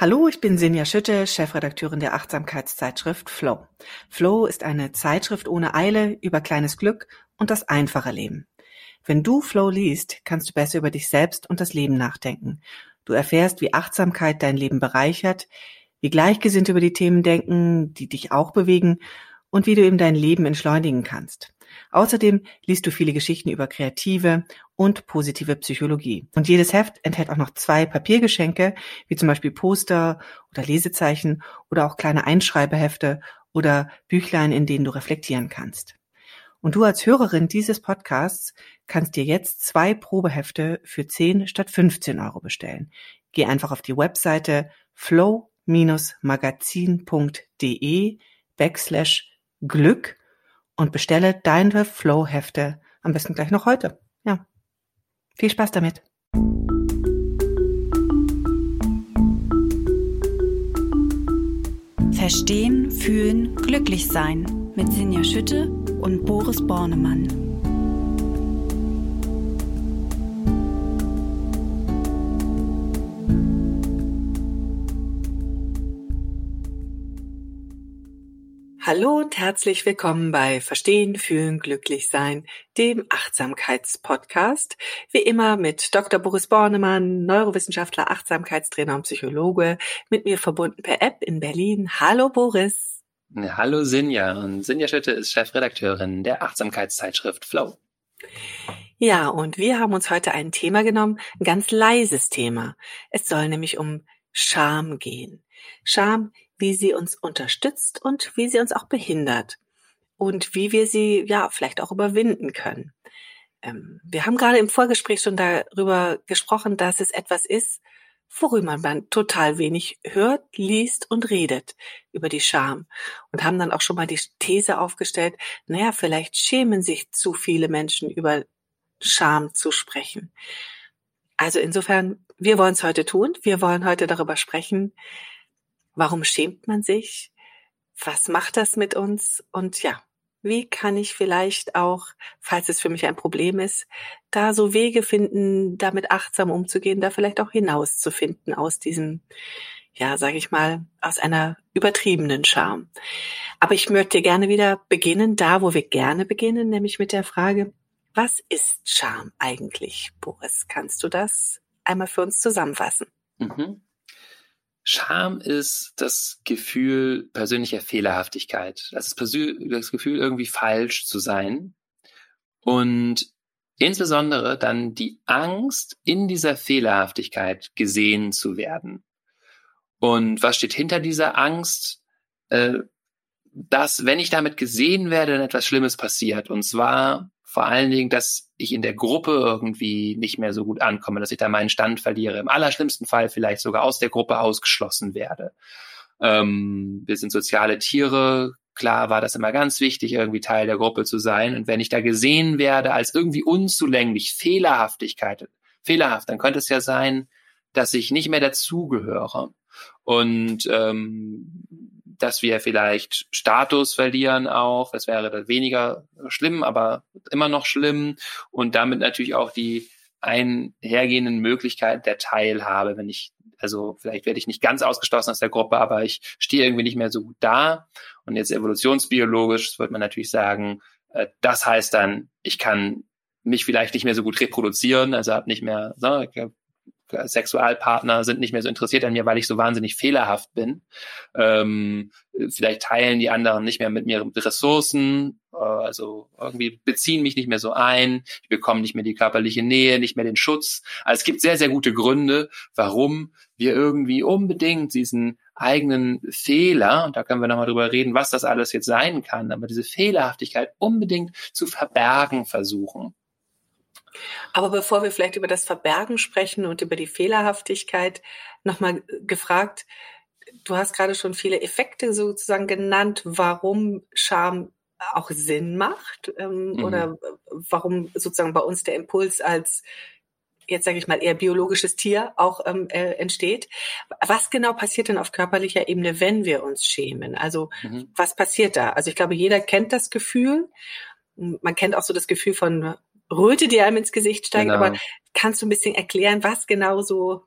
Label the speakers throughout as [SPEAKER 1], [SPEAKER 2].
[SPEAKER 1] Hallo, ich bin Sinja Schütte, Chefredakteurin der Achtsamkeitszeitschrift Flow. Flow ist eine Zeitschrift ohne Eile über kleines Glück und das einfache Leben. Wenn du Flow liest, kannst du besser über dich selbst und das Leben nachdenken. Du erfährst, wie Achtsamkeit dein Leben bereichert, wie Gleichgesinnte über die Themen denken, die dich auch bewegen und wie du eben dein Leben entschleunigen kannst. Außerdem liest du viele Geschichten über kreative und positive Psychologie. Und jedes Heft enthält auch noch zwei Papiergeschenke, wie zum Beispiel Poster oder Lesezeichen oder auch kleine Einschreibehefte oder Büchlein, in denen du reflektieren kannst. Und du als Hörerin dieses Podcasts kannst dir jetzt zwei Probehefte für 10 statt 15 Euro bestellen. Geh einfach auf die Webseite flow-magazin.de backslash Glück und bestelle deine Flow-Hefte am besten gleich noch heute. Ja. Viel Spaß damit.
[SPEAKER 2] Verstehen, fühlen, glücklich sein mit Sinja Schütte und Boris Bornemann.
[SPEAKER 1] Hallo und herzlich willkommen bei Verstehen, Fühlen, Glücklich Sein, dem Achtsamkeitspodcast. Wie immer mit Dr. Boris Bornemann, Neurowissenschaftler, Achtsamkeitstrainer und Psychologe, mit mir verbunden per App in Berlin. Hallo Boris.
[SPEAKER 3] Hallo Sinja und Sinja Schütte ist Chefredakteurin der Achtsamkeitszeitschrift Flow.
[SPEAKER 1] Ja, und wir haben uns heute ein Thema genommen, ein ganz leises Thema. Es soll nämlich um Scham gehen. Scham wie sie uns unterstützt und wie sie uns auch behindert und wie wir sie ja vielleicht auch überwinden können. Ähm, wir haben gerade im Vorgespräch schon darüber gesprochen, dass es etwas ist, worüber man total wenig hört, liest und redet über die Scham und haben dann auch schon mal die These aufgestellt, naja, vielleicht schämen sich zu viele Menschen über Scham zu sprechen. Also insofern, wir wollen es heute tun. Wir wollen heute darüber sprechen, Warum schämt man sich? Was macht das mit uns? Und ja, wie kann ich vielleicht auch, falls es für mich ein Problem ist, da so Wege finden, damit achtsam umzugehen, da vielleicht auch hinauszufinden aus diesem, ja, sage ich mal, aus einer übertriebenen Scham. Aber ich möchte gerne wieder beginnen, da wo wir gerne beginnen, nämlich mit der Frage, was ist Scham eigentlich, Boris? Kannst du das einmal für uns zusammenfassen? Mhm.
[SPEAKER 3] Scham ist das Gefühl persönlicher Fehlerhaftigkeit. Das ist das Gefühl, irgendwie falsch zu sein. Und insbesondere dann die Angst, in dieser Fehlerhaftigkeit gesehen zu werden. Und was steht hinter dieser Angst? Äh, dass, wenn ich damit gesehen werde, dann etwas Schlimmes passiert. Und zwar vor allen Dingen, dass ich in der Gruppe irgendwie nicht mehr so gut ankomme, dass ich da meinen Stand verliere. Im allerschlimmsten Fall vielleicht sogar aus der Gruppe ausgeschlossen werde. Ähm, wir sind soziale Tiere. Klar war das immer ganz wichtig, irgendwie Teil der Gruppe zu sein. Und wenn ich da gesehen werde als irgendwie unzulänglich, Fehlerhaftigkeit, fehlerhaft, dann könnte es ja sein, dass ich nicht mehr dazugehöre. Und ähm, dass wir vielleicht Status verlieren auch. Das wäre dann weniger schlimm, aber immer noch schlimm. Und damit natürlich auch die einhergehenden Möglichkeiten der Teilhabe, wenn ich, also vielleicht werde ich nicht ganz ausgeschlossen aus der Gruppe, aber ich stehe irgendwie nicht mehr so gut da. Und jetzt evolutionsbiologisch wird man natürlich sagen, äh, das heißt dann, ich kann mich vielleicht nicht mehr so gut reproduzieren, also habe nicht mehr, so, Sexualpartner sind nicht mehr so interessiert an mir, weil ich so wahnsinnig fehlerhaft bin. Ähm, vielleicht teilen die anderen nicht mehr mit mir Ressourcen, äh, also irgendwie beziehen mich nicht mehr so ein, ich bekomme nicht mehr die körperliche Nähe, nicht mehr den Schutz. Also es gibt sehr, sehr gute Gründe, warum wir irgendwie unbedingt diesen eigenen Fehler, und da können wir nochmal drüber reden, was das alles jetzt sein kann, aber diese Fehlerhaftigkeit unbedingt zu verbergen versuchen.
[SPEAKER 1] Aber bevor wir vielleicht über das Verbergen sprechen und über die Fehlerhaftigkeit, nochmal gefragt, du hast gerade schon viele Effekte sozusagen genannt, warum Scham auch Sinn macht ähm, mhm. oder warum sozusagen bei uns der Impuls als jetzt sage ich mal eher biologisches Tier auch ähm, äh, entsteht. Was genau passiert denn auf körperlicher Ebene, wenn wir uns schämen? Also mhm. was passiert da? Also ich glaube, jeder kennt das Gefühl. Man kennt auch so das Gefühl von Röte, die einem ins Gesicht steigt. Genau. Aber kannst du ein bisschen erklären, was genau so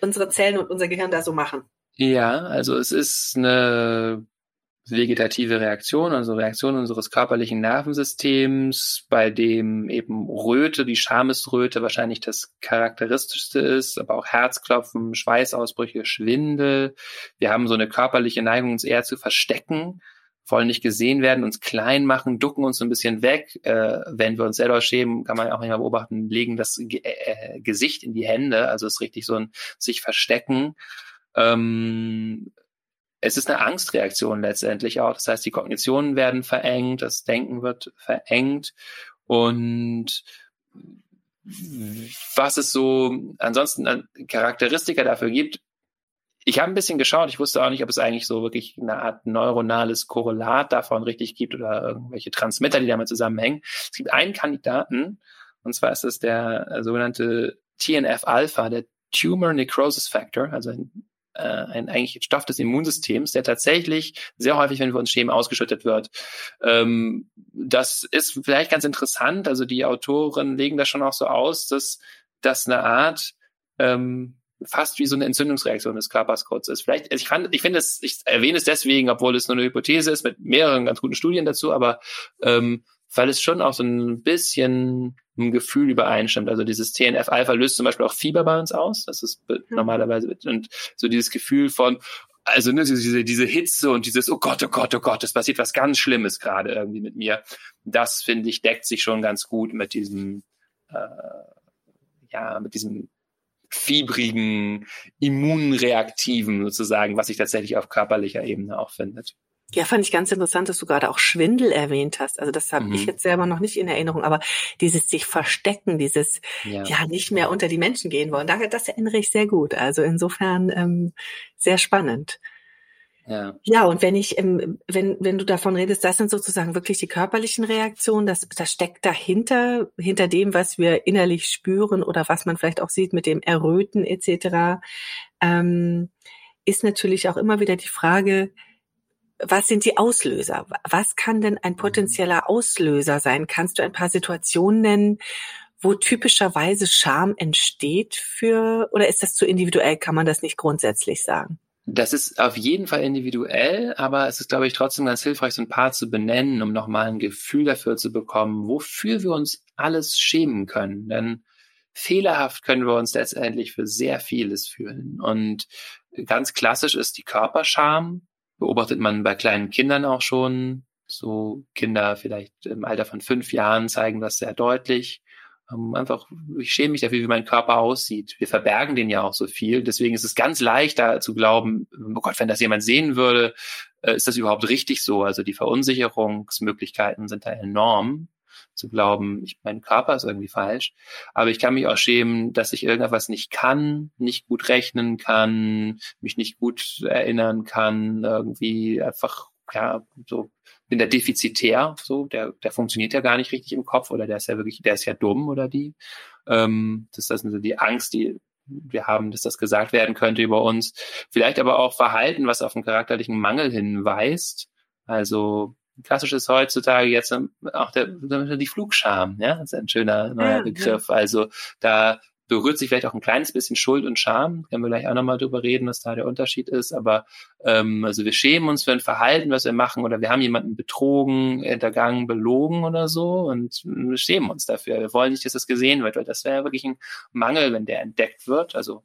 [SPEAKER 1] unsere Zellen und unser Gehirn da so machen.
[SPEAKER 3] Ja, also es ist eine vegetative Reaktion, also Reaktion unseres körperlichen Nervensystems, bei dem eben Röte, die Schamesröte wahrscheinlich das charakteristischste ist, aber auch Herzklopfen, Schweißausbrüche, Schwindel. Wir haben so eine körperliche Neigung, uns eher zu verstecken, wollen nicht gesehen werden, uns klein machen, ducken uns ein bisschen weg. Äh, wenn wir uns selber schämen, kann man auch manchmal beobachten, legen das G äh, Gesicht in die Hände, also es ist richtig so ein sich verstecken. Ähm, es ist eine Angstreaktion letztendlich auch. Das heißt, die Kognitionen werden verengt, das Denken wird verengt und was es so ansonsten an Charakteristika dafür gibt. Ich habe ein bisschen geschaut, ich wusste auch nicht, ob es eigentlich so wirklich eine Art neuronales Korrelat davon richtig gibt oder irgendwelche Transmitter, die damit zusammenhängen. Es gibt einen Kandidaten, und zwar ist es der sogenannte TNF-Alpha, der Tumor Necrosis Factor, also ein äh, ein eigentlich Stoff des Immunsystems, der tatsächlich sehr häufig, wenn wir uns schämen, ausgeschüttet wird. Ähm, das ist vielleicht ganz interessant. Also die Autoren legen das schon auch so aus, dass das eine Art ähm, fast wie so eine Entzündungsreaktion des Körpers kurz ist. Vielleicht, ich kann, ich finde es, ich erwähne es deswegen, obwohl es nur eine Hypothese ist, mit mehreren ganz guten Studien dazu, aber ähm, weil es schon auch so ein bisschen ein Gefühl übereinstimmt. Also dieses TNF-Alpha löst zum Beispiel auch Fieber bei uns aus. Das ist normalerweise und so dieses Gefühl von also ne, diese, diese Hitze und dieses, oh Gott, oh Gott, oh Gott, es passiert was ganz Schlimmes gerade irgendwie mit mir. Das, finde ich, deckt sich schon ganz gut mit diesem, äh, ja, mit diesem fiebrigen, immunreaktiven sozusagen, was sich tatsächlich auf körperlicher Ebene auch findet.
[SPEAKER 1] Ja, fand ich ganz interessant, dass du gerade auch Schwindel erwähnt hast. Also das habe mhm. ich jetzt selber noch nicht in Erinnerung, aber dieses sich verstecken, dieses ja. ja nicht mehr unter die Menschen gehen wollen, das erinnere ich sehr gut. Also insofern ähm, sehr spannend. Ja. ja, und wenn ich, ähm, wenn, wenn du davon redest, das sind sozusagen wirklich die körperlichen Reaktionen, das, das steckt dahinter, hinter dem, was wir innerlich spüren oder was man vielleicht auch sieht mit dem Erröten etc., ähm, ist natürlich auch immer wieder die Frage, was sind die Auslöser? Was kann denn ein potenzieller Auslöser sein? Kannst du ein paar Situationen nennen, wo typischerweise Scham entsteht für, oder ist das zu individuell? Kann man das nicht grundsätzlich sagen?
[SPEAKER 3] Das ist auf jeden Fall individuell, aber es ist, glaube ich, trotzdem ganz hilfreich, so ein paar zu benennen, um nochmal ein Gefühl dafür zu bekommen, wofür wir uns alles schämen können. Denn fehlerhaft können wir uns letztendlich für sehr vieles fühlen. Und ganz klassisch ist die Körperscham, beobachtet man bei kleinen Kindern auch schon. So Kinder vielleicht im Alter von fünf Jahren zeigen das sehr deutlich. Ähm, einfach, ich schäme mich dafür, wie mein Körper aussieht. Wir verbergen den ja auch so viel. Deswegen ist es ganz leicht, da zu glauben, oh Gott, wenn das jemand sehen würde, äh, ist das überhaupt richtig so? Also die Verunsicherungsmöglichkeiten sind da enorm zu glauben, ich, mein Körper ist irgendwie falsch. Aber ich kann mich auch schämen, dass ich irgendetwas nicht kann, nicht gut rechnen kann, mich nicht gut erinnern kann, irgendwie einfach, ja, so bin der defizitär, so, der, der funktioniert ja gar nicht richtig im Kopf oder der ist ja wirklich, der ist ja dumm oder die. Ähm, das ist also die Angst, die wir haben, dass das gesagt werden könnte über uns. Vielleicht aber auch Verhalten, was auf einen charakterlichen Mangel hinweist. Also klassisch ist heutzutage jetzt auch der, die Flugscham, ja, das ist ein schöner neuer ja, Begriff. Also da berührt sich vielleicht auch ein kleines bisschen Schuld und Scham. Können wir gleich auch nochmal drüber reden, was da der Unterschied ist. Aber ähm, also wir schämen uns für ein Verhalten, was wir machen, oder wir haben jemanden betrogen, hintergangen, belogen oder so und wir schämen uns dafür. Wir wollen nicht, dass das gesehen wird, weil das wäre wirklich ein Mangel, wenn der entdeckt wird. Also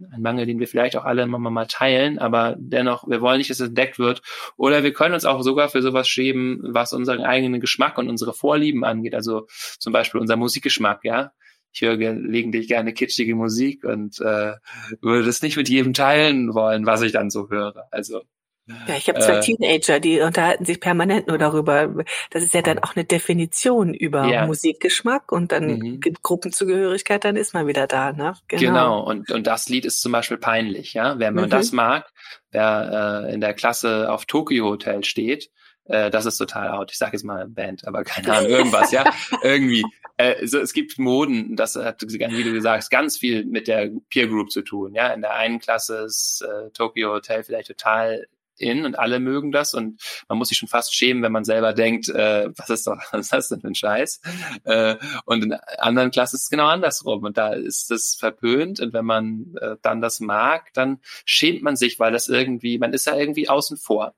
[SPEAKER 3] ein Mangel, den wir vielleicht auch alle immer mal teilen, aber dennoch, wir wollen nicht, dass es entdeckt wird. Oder wir können uns auch sogar für sowas schämen, was unseren eigenen Geschmack und unsere Vorlieben angeht. Also zum Beispiel unser Musikgeschmack, ja. Ich höre gelegentlich gerne kitschige Musik und äh, würde das nicht mit jedem teilen wollen, was ich dann so höre. Also
[SPEAKER 1] ja, ich habe zwei äh, Teenager, die unterhalten sich permanent nur darüber. Das ist ja dann auch eine Definition über ja. Musikgeschmack und dann mhm. Gruppenzugehörigkeit, dann ist man wieder da, ne?
[SPEAKER 3] Genau. genau. Und, und das Lied ist zum Beispiel peinlich, ja. Wenn man mhm. das mag, wer äh, in der Klasse auf Tokyo Hotel steht, äh, das ist total out. Ich sage jetzt mal Band, aber keine Ahnung, irgendwas, ja. Irgendwie. Äh, so, es gibt Moden, das hat, wie du gesagt hast, ganz viel mit der Peer Group zu tun. Ja, in der einen Klasse ist äh, Tokyo Hotel vielleicht total in und alle mögen das und man muss sich schon fast schämen, wenn man selber denkt, äh, was ist doch, was ist das denn für ein Scheiß? Äh, und in anderen Klassen ist es genau andersrum und da ist es verpönt und wenn man äh, dann das mag, dann schämt man sich, weil das irgendwie, man ist ja irgendwie außen vor.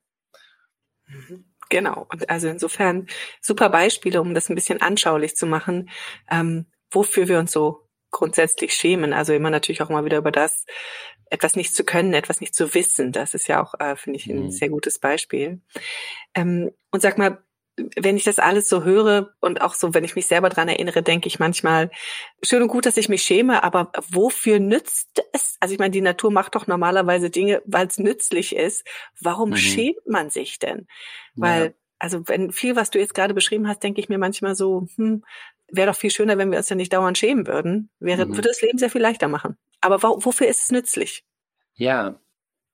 [SPEAKER 1] Mhm. Genau. Und also insofern super Beispiele, um das ein bisschen anschaulich zu machen, ähm, wofür wir uns so grundsätzlich schämen. Also immer natürlich auch mal wieder über das, etwas nicht zu können, etwas nicht zu wissen. Das ist ja auch, äh, finde ich, ein mhm. sehr gutes Beispiel. Ähm, und sag mal, wenn ich das alles so höre und auch so, wenn ich mich selber dran erinnere, denke ich manchmal, schön und gut, dass ich mich schäme, aber wofür nützt es? Also ich meine, die Natur macht doch normalerweise Dinge, weil es nützlich ist. Warum mhm. schämt man sich denn? Weil, ja. also wenn viel, was du jetzt gerade beschrieben hast, denke ich mir manchmal so, hm, wäre doch viel schöner, wenn wir uns ja nicht dauernd schämen würden. Wäre, mhm. würde das Leben sehr viel leichter machen. Aber wofür ist es nützlich?
[SPEAKER 3] Ja,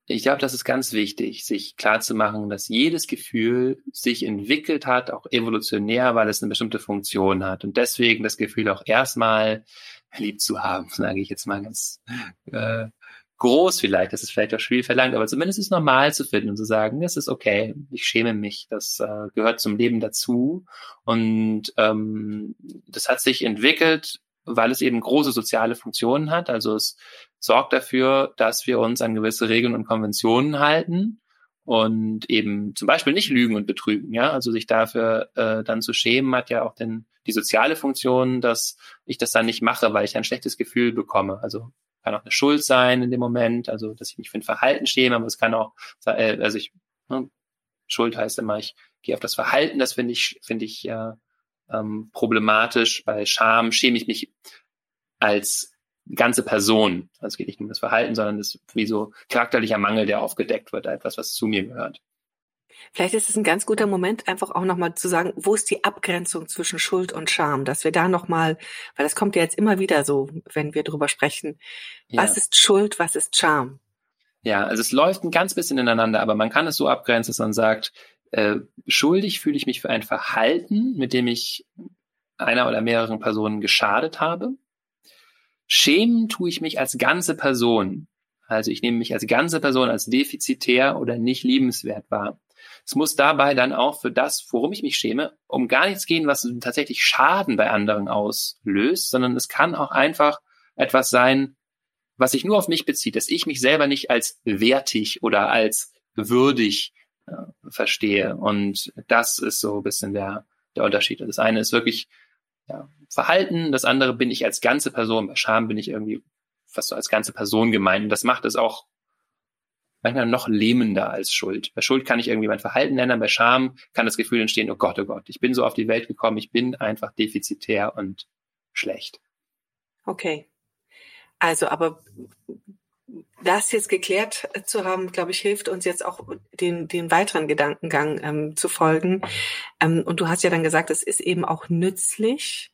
[SPEAKER 3] ich glaube, das ist ganz wichtig, sich klar zu machen, dass jedes Gefühl sich entwickelt hat, auch evolutionär, weil es eine bestimmte Funktion hat. Und deswegen das Gefühl auch erstmal lieb zu haben, sage ich jetzt mal ganz äh, groß vielleicht. Das ist vielleicht auch schwierig verlangt, aber zumindest ist normal zu finden und zu sagen, das ist okay, ich schäme mich, das äh, gehört zum Leben dazu. Und ähm, das hat sich entwickelt weil es eben große soziale Funktionen hat. Also es sorgt dafür, dass wir uns an gewisse Regeln und Konventionen halten und eben zum Beispiel nicht lügen und betrügen. Ja, also sich dafür äh, dann zu schämen, hat ja auch den, die soziale Funktion, dass ich das dann nicht mache, weil ich ein schlechtes Gefühl bekomme. Also kann auch eine Schuld sein in dem Moment, also dass ich mich für ein Verhalten schäme, aber es kann auch, äh, also ich, ne, Schuld heißt immer, ich gehe auf das Verhalten, das finde ich, finde ich äh, ähm, problematisch. Bei Scham schäme ich mich als ganze Person. Also es geht nicht um das Verhalten, sondern es ist wie so charakterlicher Mangel, der aufgedeckt wird, etwas, was zu mir gehört.
[SPEAKER 1] Vielleicht ist es ein ganz guter Moment, einfach auch nochmal zu sagen, wo ist die Abgrenzung zwischen Schuld und Scham, dass wir da nochmal, weil das kommt ja jetzt immer wieder so, wenn wir drüber sprechen, ja. was ist Schuld, was ist Scham?
[SPEAKER 3] Ja, also es läuft ein ganz bisschen ineinander, aber man kann es so abgrenzen, dass man sagt, äh, schuldig fühle ich mich für ein Verhalten, mit dem ich einer oder mehreren Personen geschadet habe. Schämen tue ich mich als ganze Person. Also ich nehme mich als ganze Person als defizitär oder nicht liebenswert wahr. Es muss dabei dann auch für das, worum ich mich schäme, um gar nichts gehen, was tatsächlich Schaden bei anderen auslöst, sondern es kann auch einfach etwas sein, was sich nur auf mich bezieht, dass ich mich selber nicht als wertig oder als würdig verstehe. Und das ist so ein bisschen der, der Unterschied. Das eine ist wirklich ja, Verhalten, das andere bin ich als ganze Person. Bei Scham bin ich irgendwie fast so als ganze Person gemeint. Und das macht es auch manchmal noch lähmender als Schuld. Bei Schuld kann ich irgendwie mein Verhalten ändern, bei Scham kann das Gefühl entstehen, oh Gott, oh Gott, ich bin so auf die Welt gekommen, ich bin einfach defizitär und schlecht.
[SPEAKER 1] Okay. Also, aber das jetzt geklärt zu haben, glaube ich, hilft uns jetzt auch den, den weiteren Gedankengang ähm, zu folgen. Ähm, und du hast ja dann gesagt, es ist eben auch nützlich,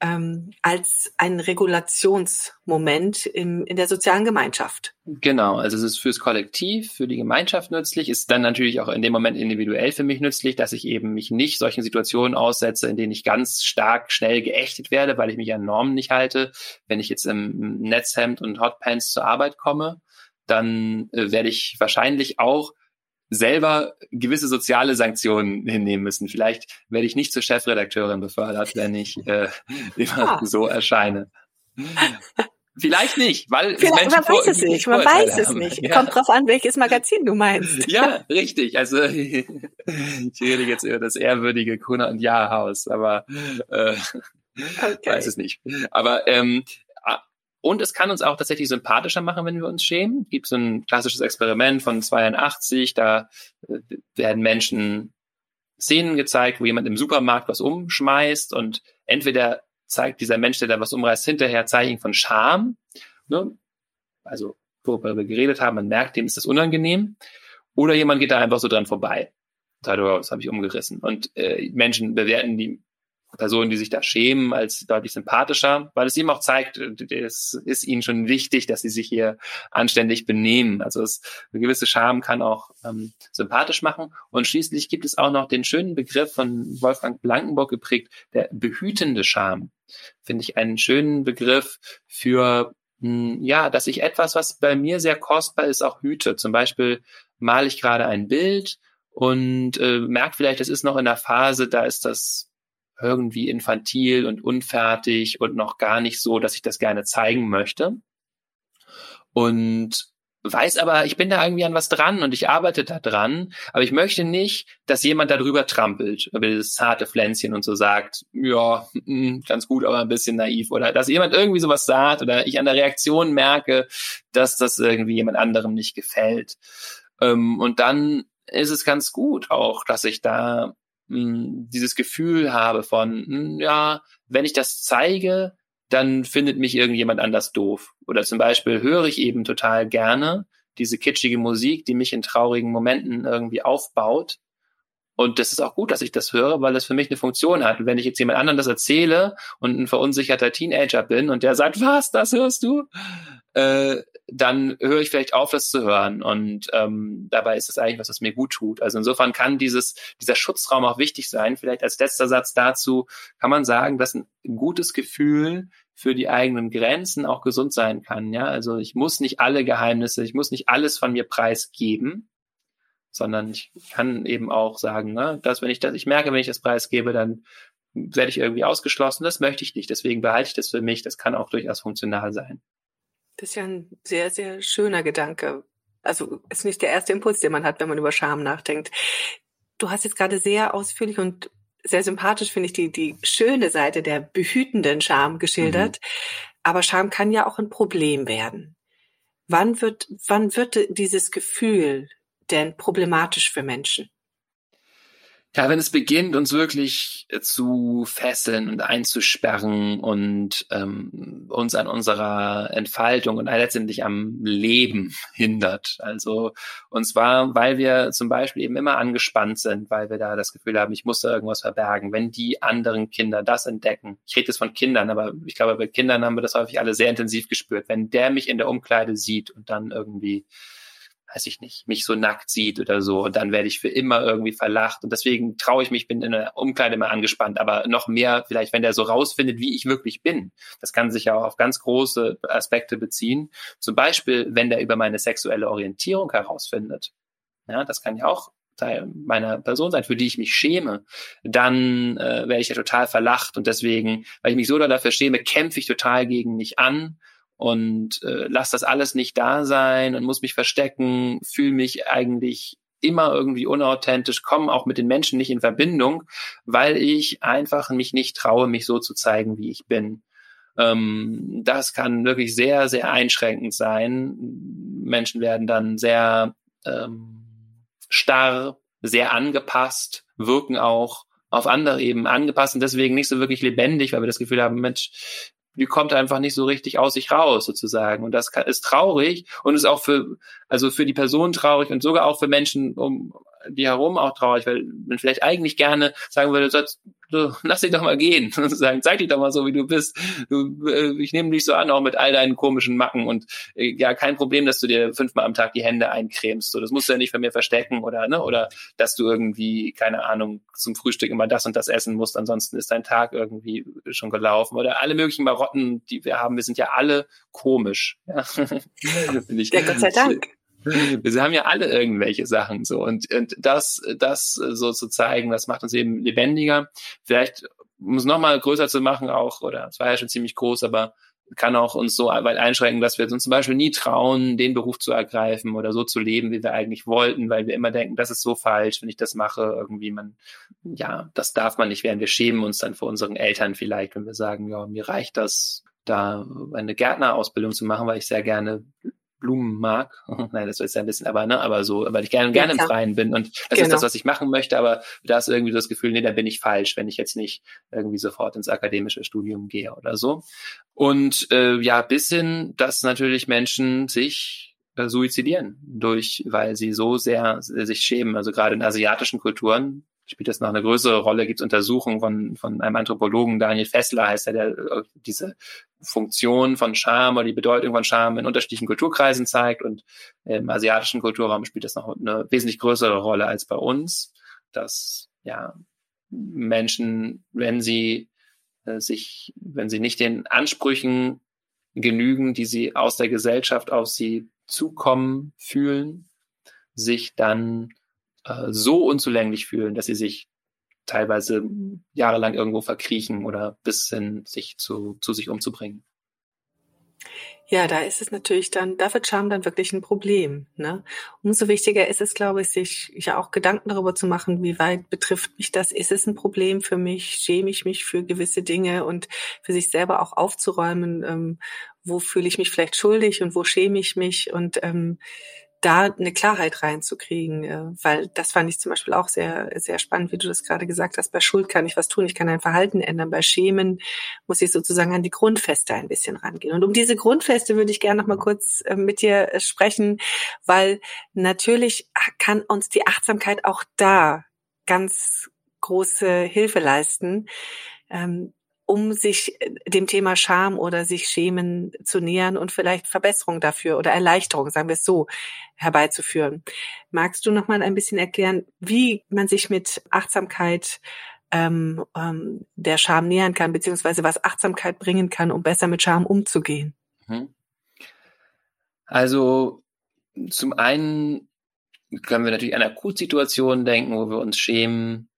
[SPEAKER 1] ähm, als ein Regulationsmoment im, in der sozialen Gemeinschaft.
[SPEAKER 3] Genau, also es ist fürs Kollektiv, für die Gemeinschaft nützlich, ist dann natürlich auch in dem Moment individuell für mich nützlich, dass ich eben mich nicht solchen Situationen aussetze, in denen ich ganz stark schnell geächtet werde, weil ich mich an Normen nicht halte. Wenn ich jetzt im Netzhemd und Hotpants zur Arbeit komme, dann äh, werde ich wahrscheinlich auch selber gewisse soziale Sanktionen hinnehmen müssen. Vielleicht werde ich nicht zur Chefredakteurin befördert, wenn ich äh, immer ah. so erscheine. Vielleicht nicht, weil
[SPEAKER 1] Vielleicht, man weiß es nicht, man weiß es nicht. Ja. Kommt drauf an, welches Magazin du meinst.
[SPEAKER 3] Ja, richtig. Also ich rede jetzt über das ehrwürdige Kuna und Jahrhaus, aber äh, okay. weiß es nicht. Aber ähm, und es kann uns auch tatsächlich sympathischer machen, wenn wir uns schämen. Es gibt so ein klassisches Experiment von 82, da äh, werden Menschen Szenen gezeigt, wo jemand im Supermarkt was umschmeißt und entweder zeigt dieser Mensch, der da was umreißt, hinterher Zeichen von Scham, ne? also worüber wir geredet haben, man merkt, dem ist das unangenehm, oder jemand geht da einfach so dran vorbei. Das habe ich umgerissen. Und äh, Menschen bewerten die Personen, die sich da schämen, als deutlich sympathischer, weil es ihm auch zeigt, es ist ihnen schon wichtig, dass sie sich hier anständig benehmen. Also es, eine gewisse Scham kann auch ähm, sympathisch machen. Und schließlich gibt es auch noch den schönen Begriff von Wolfgang Blankenburg geprägt, der behütende Scham. Finde ich einen schönen Begriff für hm, ja, dass ich etwas, was bei mir sehr kostbar ist, auch hüte. Zum Beispiel male ich gerade ein Bild und äh, merke vielleicht, es ist noch in der Phase, da ist das irgendwie infantil und unfertig und noch gar nicht so, dass ich das gerne zeigen möchte. Und weiß aber, ich bin da irgendwie an was dran und ich arbeite da dran, aber ich möchte nicht, dass jemand darüber trampelt, über dieses zarte Pflänzchen und so sagt, ja, mm, ganz gut, aber ein bisschen naiv oder dass jemand irgendwie sowas sagt oder ich an der Reaktion merke, dass das irgendwie jemand anderem nicht gefällt. Ähm, und dann ist es ganz gut auch, dass ich da mh, mm, dieses Gefühl habe von, mh, mm, ja, wenn ich das zeige, dann findet mich irgendjemand anders doof. Oder zum Beispiel höre ich eben total gerne diese kitschige Musik, die mich in traurigen Momenten irgendwie aufbaut. Und das ist auch gut, dass ich das höre, weil das für mich eine Funktion hat. Und wenn ich jetzt jemand anderen das erzähle und ein verunsicherter Teenager bin und der sagt, was, das hörst du? Äh, dann höre ich vielleicht auf, das zu hören. Und ähm, dabei ist es eigentlich was, was mir gut tut. Also insofern kann dieses, dieser Schutzraum auch wichtig sein. Vielleicht als letzter Satz dazu kann man sagen, dass ein gutes Gefühl für die eigenen Grenzen auch gesund sein kann. Ja, also ich muss nicht alle Geheimnisse, ich muss nicht alles von mir preisgeben, sondern ich kann eben auch sagen, ne, dass wenn ich das, ich merke, wenn ich das preisgebe, dann werde ich irgendwie ausgeschlossen. Das möchte ich nicht. Deswegen behalte ich das für mich. Das kann auch durchaus funktional sein.
[SPEAKER 1] Das ist ja ein sehr, sehr schöner Gedanke. Also ist nicht der erste Impuls, den man hat, wenn man über Scham nachdenkt. Du hast jetzt gerade sehr ausführlich und sehr sympathisch, finde ich, die, die schöne Seite der behütenden Scham geschildert. Mhm. Aber Scham kann ja auch ein Problem werden. Wann wird, wann wird dieses Gefühl denn problematisch für Menschen?
[SPEAKER 3] Ja, wenn es beginnt, uns wirklich zu fesseln und einzusperren und ähm, uns an unserer Entfaltung und letztendlich am Leben hindert. Also und zwar, weil wir zum Beispiel eben immer angespannt sind, weil wir da das Gefühl haben, ich muss da irgendwas verbergen. Wenn die anderen Kinder das entdecken, ich rede jetzt von Kindern, aber ich glaube, bei Kindern haben wir das häufig alle sehr intensiv gespürt. Wenn der mich in der Umkleide sieht und dann irgendwie weiß ich nicht, mich so nackt sieht oder so. Und dann werde ich für immer irgendwie verlacht. Und deswegen traue ich mich, bin in der Umkleide immer angespannt. Aber noch mehr vielleicht, wenn der so rausfindet, wie ich wirklich bin. Das kann sich ja auch auf ganz große Aspekte beziehen. Zum Beispiel, wenn der über meine sexuelle Orientierung herausfindet. Ja, das kann ja auch Teil meiner Person sein, für die ich mich schäme, dann äh, werde ich ja total verlacht und deswegen, weil ich mich so dafür schäme, kämpfe ich total gegen mich an und äh, lass das alles nicht da sein und muss mich verstecken, fühle mich eigentlich immer irgendwie unauthentisch, komme auch mit den Menschen nicht in Verbindung, weil ich einfach mich nicht traue, mich so zu zeigen, wie ich bin. Ähm, das kann wirklich sehr, sehr einschränkend sein. Menschen werden dann sehr ähm, starr, sehr angepasst, wirken auch auf andere eben angepasst und deswegen nicht so wirklich lebendig, weil wir das Gefühl haben, Mensch, die kommt einfach nicht so richtig aus sich raus sozusagen. Und das ist traurig und ist auch für also für die Person traurig und sogar auch für Menschen um die herum auch traurig, weil man vielleicht eigentlich gerne sagen würde, sollst, du, lass dich doch mal gehen, sozusagen, zeig dich doch mal so, wie du bist. Du, äh, ich nehme dich so an, auch mit all deinen komischen Macken und äh, ja, kein Problem, dass du dir fünfmal am Tag die Hände eincremst. So, das musst du ja nicht von mir verstecken oder ne, oder dass du irgendwie keine Ahnung zum Frühstück immer das und das essen musst, ansonsten ist dein Tag irgendwie schon gelaufen oder alle möglichen Marotten, die wir haben. Wir sind ja alle komisch. Ja.
[SPEAKER 1] ja Gott sei Dank.
[SPEAKER 3] Wir haben ja alle irgendwelche Sachen so und, und das, das so zu zeigen, das macht uns eben lebendiger. Vielleicht um es nochmal größer zu machen auch, oder es war ja schon ziemlich groß, aber kann auch uns so weit einschränken, dass wir uns zum Beispiel nie trauen, den Beruf zu ergreifen oder so zu leben, wie wir eigentlich wollten, weil wir immer denken, das ist so falsch, wenn ich das mache, irgendwie man, ja, das darf man nicht werden. Wir schämen uns dann vor unseren Eltern vielleicht, wenn wir sagen, ja, mir reicht das, da eine Gärtnerausbildung zu machen, weil ich sehr gerne Blumen mag. Nein, das ist ja ein bisschen, aber ne, aber so, weil ich gerne gerne ja, im Freien bin und das genau. ist das, was ich machen möchte, aber da ist irgendwie das Gefühl, nee, da bin ich falsch, wenn ich jetzt nicht irgendwie sofort ins akademische Studium gehe oder so. Und äh, ja, bis hin, dass natürlich Menschen sich äh, suizidieren durch, weil sie so sehr sich schämen. Also gerade in asiatischen Kulturen spielt das noch eine größere Rolle. Gibt es Untersuchungen von, von einem Anthropologen, Daniel Fessler heißt er, der äh, diese Funktion von Scham oder die Bedeutung von Scham in unterschiedlichen Kulturkreisen zeigt. Und im asiatischen Kulturraum spielt das noch eine wesentlich größere Rolle als bei uns, dass ja Menschen, wenn sie äh, sich, wenn sie nicht den Ansprüchen genügen, die sie aus der Gesellschaft auf sie zukommen fühlen, sich dann äh, so unzulänglich fühlen, dass sie sich teilweise jahrelang irgendwo verkriechen oder bis hin sich zu, zu sich umzubringen.
[SPEAKER 1] Ja, da ist es natürlich dann, da wird Scham dann wirklich ein Problem. Ne? Umso wichtiger ist es, glaube ich, sich ja auch Gedanken darüber zu machen, wie weit betrifft mich das? Ist es ein Problem für mich? Schäme ich mich für gewisse Dinge und für sich selber auch aufzuräumen, ähm, wo fühle ich mich vielleicht schuldig und wo schäme ich mich und ähm, da eine Klarheit reinzukriegen, äh, weil das fand ich zum Beispiel auch sehr, sehr spannend, wie du das gerade gesagt hast. Bei Schuld kann ich was tun, ich kann ein Verhalten ändern. Bei Schämen muss ich sozusagen an die Grundfeste ein bisschen rangehen. Und um diese Grundfeste würde ich gerne noch mal kurz äh, mit dir äh, sprechen, weil natürlich kann uns die Achtsamkeit auch da ganz große Hilfe leisten. Um sich äh, dem Thema Scham oder sich Schämen zu nähern und vielleicht Verbesserung dafür oder Erleichterung, sagen wir es so, herbeizuführen. Magst du noch mal ein bisschen erklären, wie man sich mit Achtsamkeit ähm, ähm, der Scham nähern kann, beziehungsweise was Achtsamkeit bringen kann, um besser mit Scham umzugehen? Mhm.
[SPEAKER 3] Also zum einen können wir natürlich an Akutsituationen denken, wo wir uns schämen,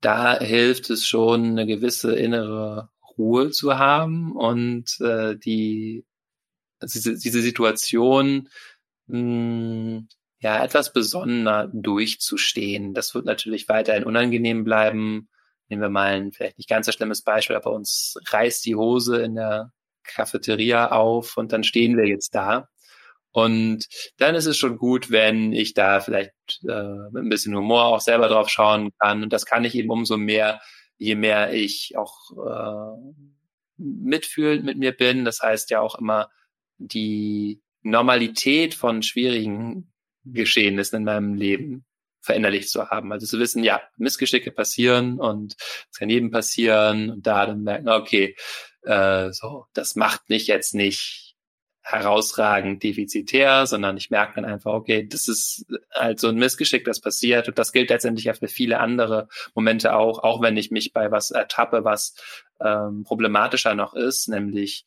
[SPEAKER 3] da hilft es schon, eine gewisse innere Ruhe zu haben und äh, die diese, diese Situation mh, hm, ja etwas besonderer durchzustehen. Das wird natürlich weiterhin unangenehm bleiben. Nehmen wir mal ein vielleicht nicht ganz so schlimmes Beispiel, aber uns reißt die Hose in der Cafeteria auf und dann stehen wir jetzt da. Und dann ist es schon gut, wenn ich da vielleicht äh, mit ein bisschen Humor auch selber drauf schauen kann. Und das kann ich eben umso mehr, je mehr ich auch äh, mitfühlend mit mir bin. Das heißt ja auch immer die Normalität von schwierigen Geschehnissen in meinem Leben verinnerlicht zu haben. Also zu wissen, ja, Missgeschicke passieren und es kann jedem passieren und da dann merken, okay, äh, so, das macht mich jetzt nicht herausragend defizitär, sondern ich merke dann einfach, okay, das ist halt so ein Missgeschick, das passiert und das gilt letztendlich ja für viele andere Momente auch, auch wenn ich mich bei was ertappe, was ähm, problematischer noch ist, nämlich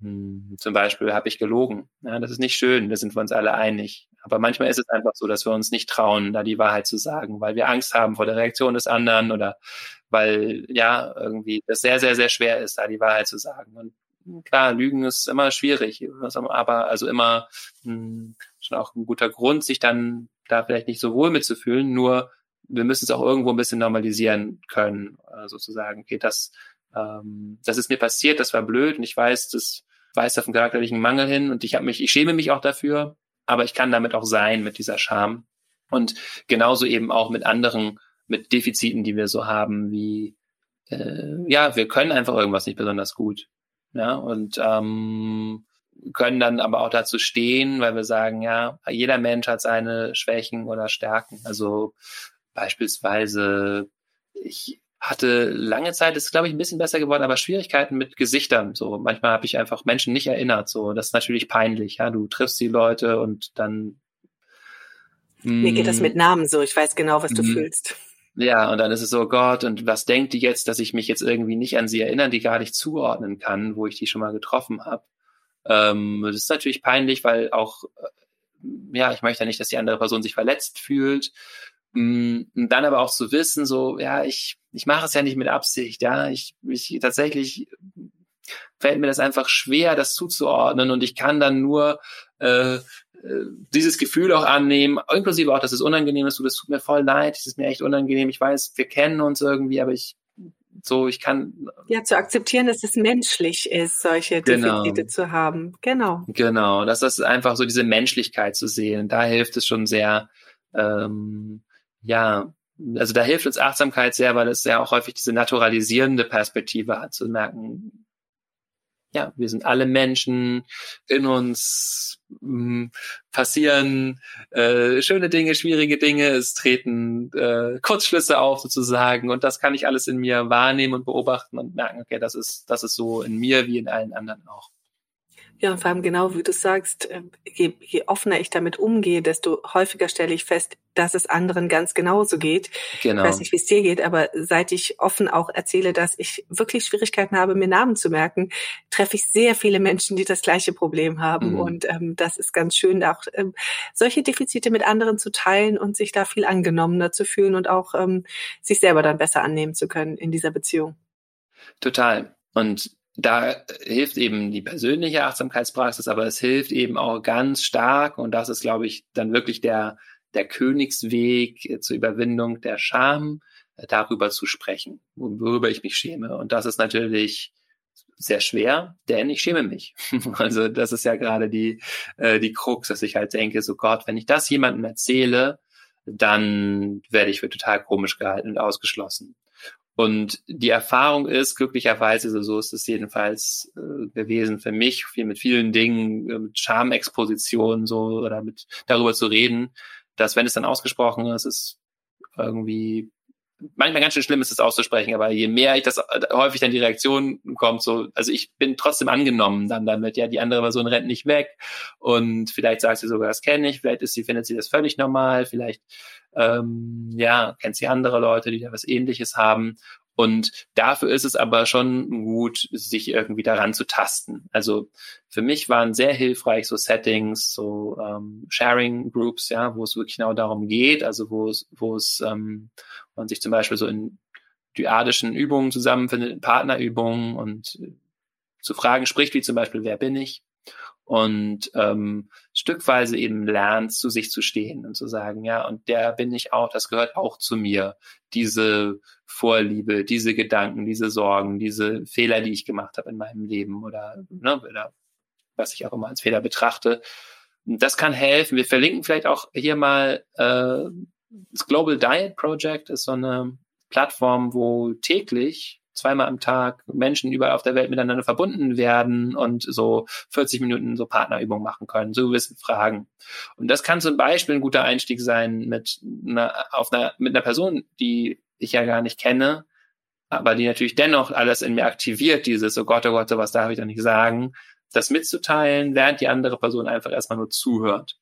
[SPEAKER 3] mh, hm, zum Beispiel habe ich gelogen. Ja, das ist nicht schön, da sind wir uns alle einig. Aber manchmal ist es einfach so, dass wir uns nicht trauen, da die Wahrheit zu sagen, weil wir Angst haben vor der Reaktion des anderen oder weil ja irgendwie das sehr, sehr, sehr schwer ist, da die Wahrheit zu sagen. Und klar, Lügen ist immer schwierig, aber also immer mh, hm, schon auch ein guter Grund, sich dann da vielleicht nicht so wohl mitzufühlen, nur wir müssen es auch irgendwo ein bisschen normalisieren können, äh, sozusagen. Okay, das, ähm, das ist mir passiert, das war blöd und ich weiß, das weist auf einen charakterlichen Mangel hin und ich habe mich, ich schäme mich auch dafür, aber ich kann damit auch sein mit dieser Scham. Und genauso eben auch mit anderen, mit Defiziten, die wir so haben, wie äh, ja, wir können einfach irgendwas nicht besonders gut. Ja, und ähm, können dann aber auch dazu stehen, weil wir sagen, ja, jeder Mensch hat seine Schwächen oder Stärken. Also beispielsweise, ich hatte lange Zeit, ist glaube ich ein bisschen besser geworden, aber Schwierigkeiten mit Gesichtern. So manchmal habe ich einfach Menschen nicht erinnert. So das ist natürlich peinlich. Ja, du triffst die Leute und dann.
[SPEAKER 1] Mir geht das mm, mit Namen so. Ich weiß genau, was du mhm. fühlst.
[SPEAKER 3] Ja, und dann ist es so, Gott, und was denkt die jetzt, dass ich mich jetzt irgendwie nicht an sie erinnern, die gar nicht zuordnen kann, wo ich die schon mal getroffen habe. Ähm, das ist natürlich peinlich, weil auch, äh, ja, ich möchte nicht, dass die andere Person sich verletzt fühlt. Mm, und dann aber auch zu wissen, so, ja, ich, ich mache es ja nicht mit Absicht, ja, ich, ich tatsächlich fällt mir das einfach schwer, das zuzuordnen und ich kann dann nur äh, dieses Gefühl auch annehmen, inklusive auch, dass es unangenehm ist, du, das tut mir voll leid, es ist mir echt unangenehm, ich weiß, wir kennen uns irgendwie, aber ich so, ich kann.
[SPEAKER 1] Ja, zu akzeptieren, dass es menschlich ist, solche genau. Defizite zu haben. Genau.
[SPEAKER 3] Genau, das ist einfach so diese Menschlichkeit zu sehen. Da hilft es schon sehr, ähm, ja, also da hilft uns Achtsamkeit sehr, weil es ja auch häufig diese naturalisierende Perspektive hat, zu merken, ja, wir sind alle Menschen, in uns mh, hm, passieren äh, schöne Dinge, schwierige Dinge, es treten äh, Kurzschlüsse auf sozusagen und das kann ich alles in mir wahrnehmen und beobachten und merken, okay, das ist, das ist so in mir wie in allen anderen auch.
[SPEAKER 1] Ja, und vor allem genau wie du sagst, äh, je, je offener ich damit umgehe, desto häufiger stelle ich fest, dass es anderen ganz genauso geht. Genau. Ich weiß nicht, wie es dir geht, aber seit ich offen auch erzähle, dass ich wirklich Schwierigkeiten habe, mir Namen zu merken, treffe ich sehr viele Menschen, die das gleiche Problem haben. Mhm. Und ähm, das ist ganz schön, auch ähm, solche Defizite mit anderen zu teilen und sich da viel angenommener zu fühlen und auch ähm, sich selber dann besser annehmen zu können in dieser Beziehung.
[SPEAKER 3] Total. Und da hilft eben die persönliche Achtsamkeitspraxis, aber es hilft eben auch ganz stark und das ist, glaube ich, dann wirklich der, der Königsweg zur Überwindung der Scham, äh, darüber zu sprechen, worüber ich mich schäme. Und das ist natürlich sehr schwer, denn ich schäme mich. Also das ist ja gerade die, äh, die Krux, dass ich halt denke, so Gott, wenn ich das jemandem erzähle, dann werde ich für total komisch gehalten und ausgeschlossen. Und die Erfahrung ist glücklicherweise, so ist es jedenfalls äh, gewesen für mich, viel mit vielen Dingen, äh, mit Schamexposition so oder mit darüber zu reden, dass wenn es dann ausgesprochen ist, ist irgendwie manchmal ganz schön schlimm ist es auszusprechen, aber je mehr ich das äh, häufig dann die Reaktion kommt, so, also ich bin trotzdem angenommen dann damit, ja, die andere Person rennt nicht weg und vielleicht sagt sie sogar, das kenne ich, vielleicht ist sie, findet sie das völlig normal, vielleicht ähm, ja, kennt sie andere Leute, die da was ähnliches haben. Und dafür ist es aber schon gut, sich irgendwie daran zu tasten. Also für mich waren sehr hilfreich so Settings, so ähm, Sharing Groups, ja, wo es wirklich genau darum geht, also wo es, wo es ähm, man sich zum Beispiel so in dyadischen Übungen zusammenfindet, in Partnerübungen und zu Fragen spricht, wie zum Beispiel, wer bin ich? Und ähm, stückweise eben lernt, zu sich zu stehen und zu sagen, ja, und der bin ich auch, das gehört auch zu mir. Diese Vorliebe, diese Gedanken, diese Sorgen, diese Fehler, die ich gemacht habe in meinem Leben oder, ne, oder was ich auch immer als Fehler betrachte. Das kann helfen. Wir verlinken vielleicht auch hier mal äh, das Global Diet Project ist so eine Plattform, wo täglich zweimal am Tag Menschen überall auf der Welt miteinander verbunden werden und so 40 Minuten so Partnerübungen machen können, so gewissen Fragen. Und das kann zum Beispiel ein guter Einstieg sein mit einer, auf einer, mit einer Person, die ich ja gar nicht kenne, aber die natürlich dennoch alles in mir aktiviert, dieses, oh Gott, oh Gott, was darf ich da nicht sagen, das mitzuteilen, während die andere Person einfach erstmal nur zuhört.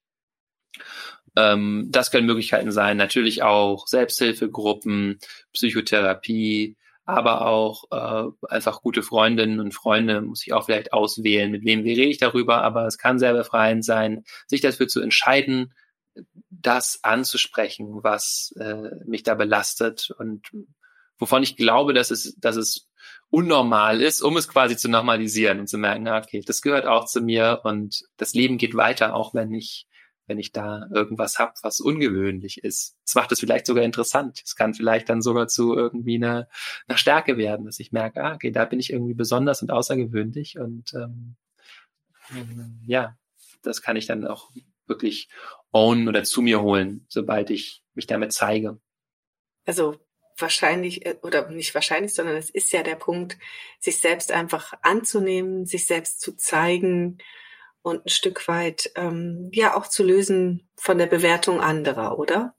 [SPEAKER 3] Ähm, das können Möglichkeiten sein, natürlich auch Selbsthilfegruppen, Psychotherapie, aber auch äh, einfach gute Freundinnen und Freunde muss ich auch vielleicht auswählen, mit wem rede ich darüber, aber es kann sehr befreiend sein, sich dafür zu entscheiden, das anzusprechen, was äh, mich da belastet und wovon ich glaube, dass es, dass es unnormal ist, um es quasi zu normalisieren und zu merken, okay, das gehört auch zu mir und das Leben geht weiter, auch wenn ich wenn ich da irgendwas hab, was ungewöhnlich ist. Das macht es vielleicht sogar interessant. Es kann vielleicht dann sogar zu irgendwie einer, einer Stärke werden, dass ich merke, ah, okay, da bin ich irgendwie besonders und außergewöhnlich und ähm, ja, das kann ich dann auch wirklich own oder zu mir holen, sobald ich mich damit zeige.
[SPEAKER 1] Also wahrscheinlich, äh, oder nicht wahrscheinlich, sondern es ist ja der Punkt, sich selbst einfach anzunehmen, sich selbst zu zeigen und ein Stück weit ähm, ja auch zu lösen von der Bewertung anderer, oder?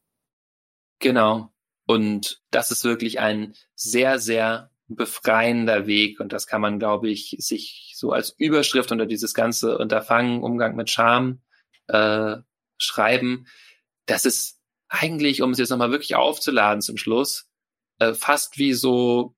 [SPEAKER 3] Genau. Und das ist wirklich ein sehr, sehr befreiender Weg. Und das kann man, glaube ich, sich so als Überschrift unter dieses ganze Unterfangen, Umgang mit Scham äh, schreiben. Das ist eigentlich, um es jetzt nochmal wirklich aufzuladen zum Schluss, äh, fast wie so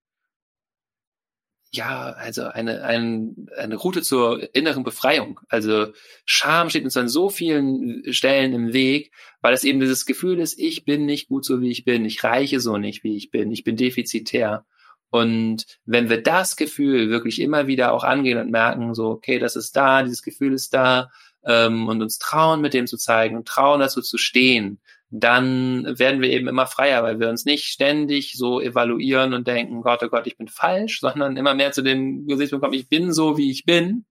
[SPEAKER 3] ja, also eine, ein, eine Route zur inneren Befreiung. Also Scham steht uns an so vielen Stellen im Weg, weil es eben dieses Gefühl ist, ich bin nicht gut so wie ich bin, ich reiche so nicht wie ich bin, ich bin defizitär. Und wenn wir das Gefühl wirklich immer wieder auch angehen und merken, so, okay, das ist da, dieses Gefühl ist da, ähm, und uns trauen, mit dem zu zeigen und trauen, dazu zu stehen, dann werden wir eben immer freier, weil wir uns nicht ständig so evaluieren und denken, Gott, oh Gott, ich bin falsch, sondern immer mehr zu dem Gesichtspunkt kommen, ich bin so, wie ich bin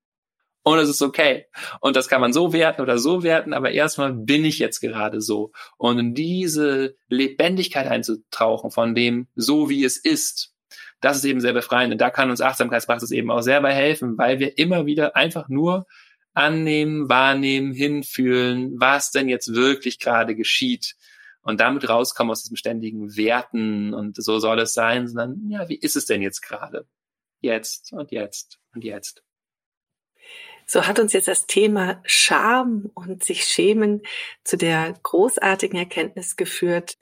[SPEAKER 3] und es ist okay. Und das kann man so werten oder so werten, aber erstmal bin ich jetzt gerade so. Und in diese Lebendigkeit einzutauchen von dem, so wie es ist, das ist eben sehr befreiend. Und da kann uns Achtsamkeitspraxis eben auch sehr bei helfen, weil wir immer wieder einfach nur annehmen, wahrnehmen, hinfühlen, was denn jetzt wirklich gerade geschieht und damit rauskommen aus diesem ständigen Werten und so soll es sein, sondern ja, wie ist es denn jetzt gerade? Jetzt und jetzt und jetzt.
[SPEAKER 1] So hat uns jetzt das Thema Scham und sich schämen zu der großartigen Erkenntnis geführt,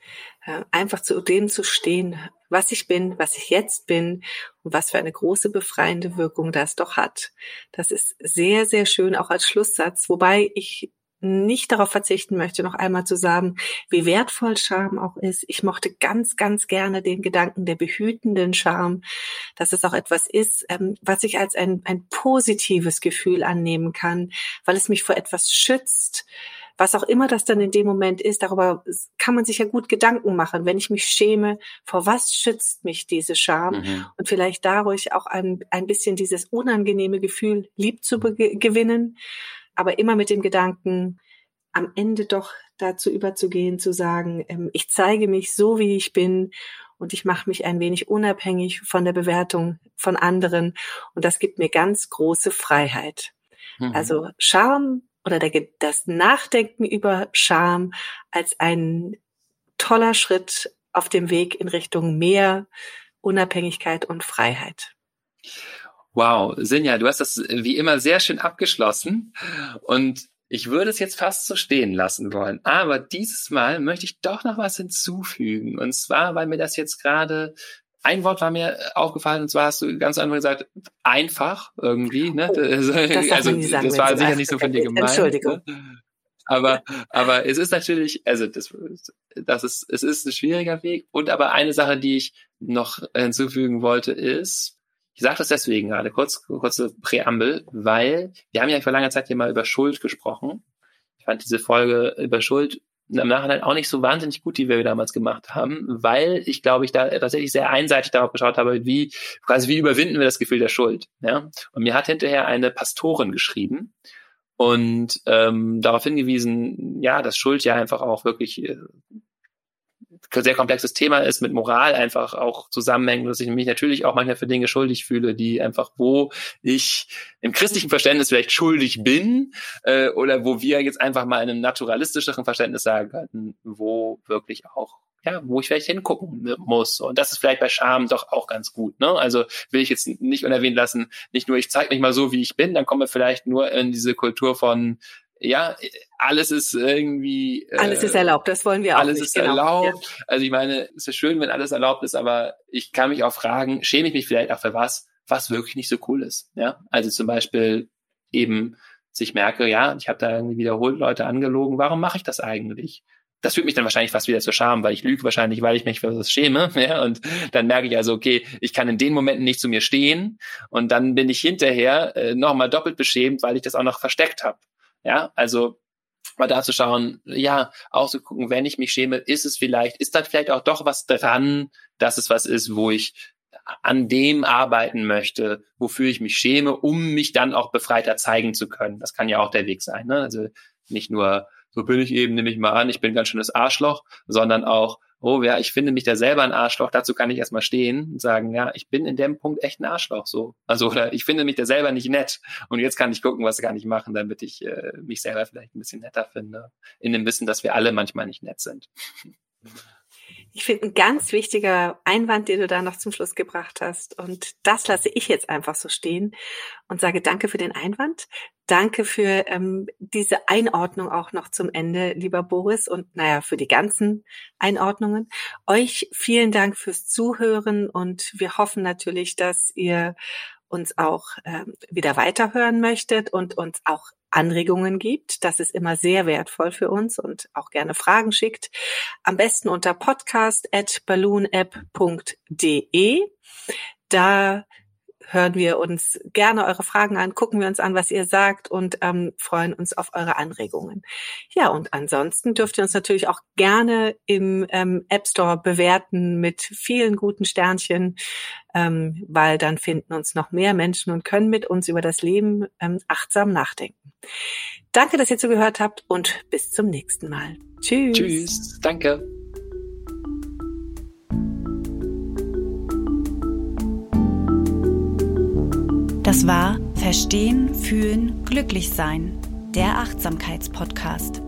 [SPEAKER 1] einfach zu dem zu stehen, was ich bin, was ich jetzt bin und was für eine große befreiende Wirkung das doch hat. Das ist sehr, sehr schön auch als Schlusssatz, wobei ich nicht darauf verzichten möchte, noch einmal zu sagen, wie wertvoll Scham auch ist. Ich mochte ganz, ganz gerne den Gedanken der behütenden Scham, dass es auch etwas ist, ähm, was ich als ein, ein positives Gefühl annehmen kann, weil es mich vor etwas schützt. Was auch immer das dann in dem Moment ist, darüber kann man sich ja gut Gedanken machen. Wenn ich mich schäme, vor was schützt mich diese Scham? Mhm. Und vielleicht dadurch auch ein, ein bisschen dieses unangenehme Gefühl lieb zu gewinnen aber immer mit dem Gedanken, am Ende doch dazu überzugehen, zu sagen, ähm, ich zeige mich so, wie ich bin und ich mache mich ein wenig unabhängig von der Bewertung von anderen und das gibt mir ganz große Freiheit. Mhm. Also Scham oder der, das Nachdenken über Scham als ein toller Schritt auf dem Weg in Richtung mehr Unabhängigkeit und Freiheit.
[SPEAKER 3] Wow, Sinja, du hast das wie immer sehr schön abgeschlossen und ich würde es jetzt fast so stehen lassen wollen. Aber dieses Mal möchte ich doch noch was hinzufügen. Und zwar, weil mir das jetzt gerade ein Wort war mir aufgefallen, und zwar hast du ganz einfach gesagt, einfach irgendwie. Ne? Oh, das also das war sicher nicht so von dir gemeint. Entschuldigung. Ne? Aber, aber es ist natürlich, also das, das ist, es ist ein schwieriger Weg. Und aber eine Sache, die ich noch hinzufügen wollte, ist, ich sage das deswegen gerade, kurz, kurze Präambel, weil wir haben ja vor langer Zeit hier mal über Schuld gesprochen. Ich fand diese Folge über Schuld im Nachhinein auch nicht so wahnsinnig gut, die wir damals gemacht haben, weil ich glaube, ich da tatsächlich sehr einseitig darauf geschaut habe, wie quasi wie überwinden wir das Gefühl der Schuld. Ja? Und mir hat hinterher eine Pastorin geschrieben und ähm, darauf hingewiesen, ja, dass Schuld ja einfach auch wirklich äh, sehr komplexes Thema ist, mit Moral einfach auch zusammenhängt, dass ich mich natürlich auch manchmal für Dinge schuldig fühle, die einfach, wo ich im christlichen Verständnis vielleicht schuldig bin, äh, oder wo wir jetzt einfach mal in einem naturalistischeren Verständnis sagen könnten, wo wirklich auch ja, wo ich vielleicht hingucken muss. Und das ist vielleicht bei Scham doch auch ganz gut. Ne? Also will ich jetzt nicht unerwähnt lassen, nicht nur ich zeige mich mal so, wie ich bin, dann kommen wir vielleicht nur in diese Kultur von ja, alles ist irgendwie.
[SPEAKER 1] Äh, alles ist erlaubt, das wollen wir auch.
[SPEAKER 3] Alles nicht, ist genau. erlaubt. Ja. Also ich meine, es ist schön, wenn alles erlaubt ist, aber ich kann mich auch fragen, schäme ich mich vielleicht auch für was, was wirklich nicht so cool ist. Ja, also zum Beispiel eben, ich merke, ja, ich habe da irgendwie wiederholt Leute angelogen, warum mache ich das eigentlich? Das führt mich dann wahrscheinlich fast wieder zur Scham, weil ich lüge wahrscheinlich, weil ich mich für was schäme. Ja, und dann merke ich also, okay, ich kann in den Momenten nicht zu mir stehen und dann bin ich hinterher äh, nochmal doppelt beschämt, weil ich das auch noch versteckt habe. Ja, also mal da zu schauen, ja, auch zu gucken, wenn ich mich schäme, ist es vielleicht, ist da vielleicht auch doch was dran, dass es was ist, wo ich an dem arbeiten möchte, wofür ich mich schäme, um mich dann auch befreiter zeigen zu können. Das kann ja auch der Weg sein. Ne? Also nicht nur, so bin ich eben, nehme ich mal an, ich bin ganz schönes Arschloch, sondern auch, oh ja, ich finde mich da selber ein Arschloch, dazu kann ich erstmal stehen und sagen, ja, ich bin in dem Punkt echt ein Arschloch so. Also oder ich finde mich da selber nicht nett und jetzt kann ich gucken, was kann ich machen, damit ich äh, mich selber vielleicht ein bisschen netter finde, in dem Wissen, dass wir alle manchmal nicht nett sind.
[SPEAKER 1] Ich finde ein ganz wichtiger Einwand, den du da noch zum Schluss gebracht hast. Und das lasse ich jetzt einfach so stehen und sage danke für den Einwand. Danke für ähm, diese Einordnung auch noch zum Ende, lieber Boris, und naja, für die ganzen Einordnungen. Euch vielen Dank fürs Zuhören und wir hoffen natürlich, dass ihr uns auch ähm, wieder weiterhören möchtet und uns auch Anregungen gibt. Das ist immer sehr wertvoll für uns und auch gerne Fragen schickt. Am besten unter podcast at balloonapp.de. Da hören wir uns gerne eure Fragen an, gucken wir uns an, was ihr sagt und ähm, freuen uns auf eure Anregungen. Ja, und ansonsten dürft ihr uns natürlich auch gerne im ähm, App Store bewerten mit vielen guten Sternchen, ähm, weil dann finden uns noch mehr Menschen und können mit uns über das Leben ähm, achtsam nachdenken. Danke, dass ihr zugehört habt und bis zum nächsten Mal. Tschüss.
[SPEAKER 3] Tschüss. Danke.
[SPEAKER 2] Das war Verstehen, Fühlen, Glücklich Sein, der Achtsamkeitspodcast.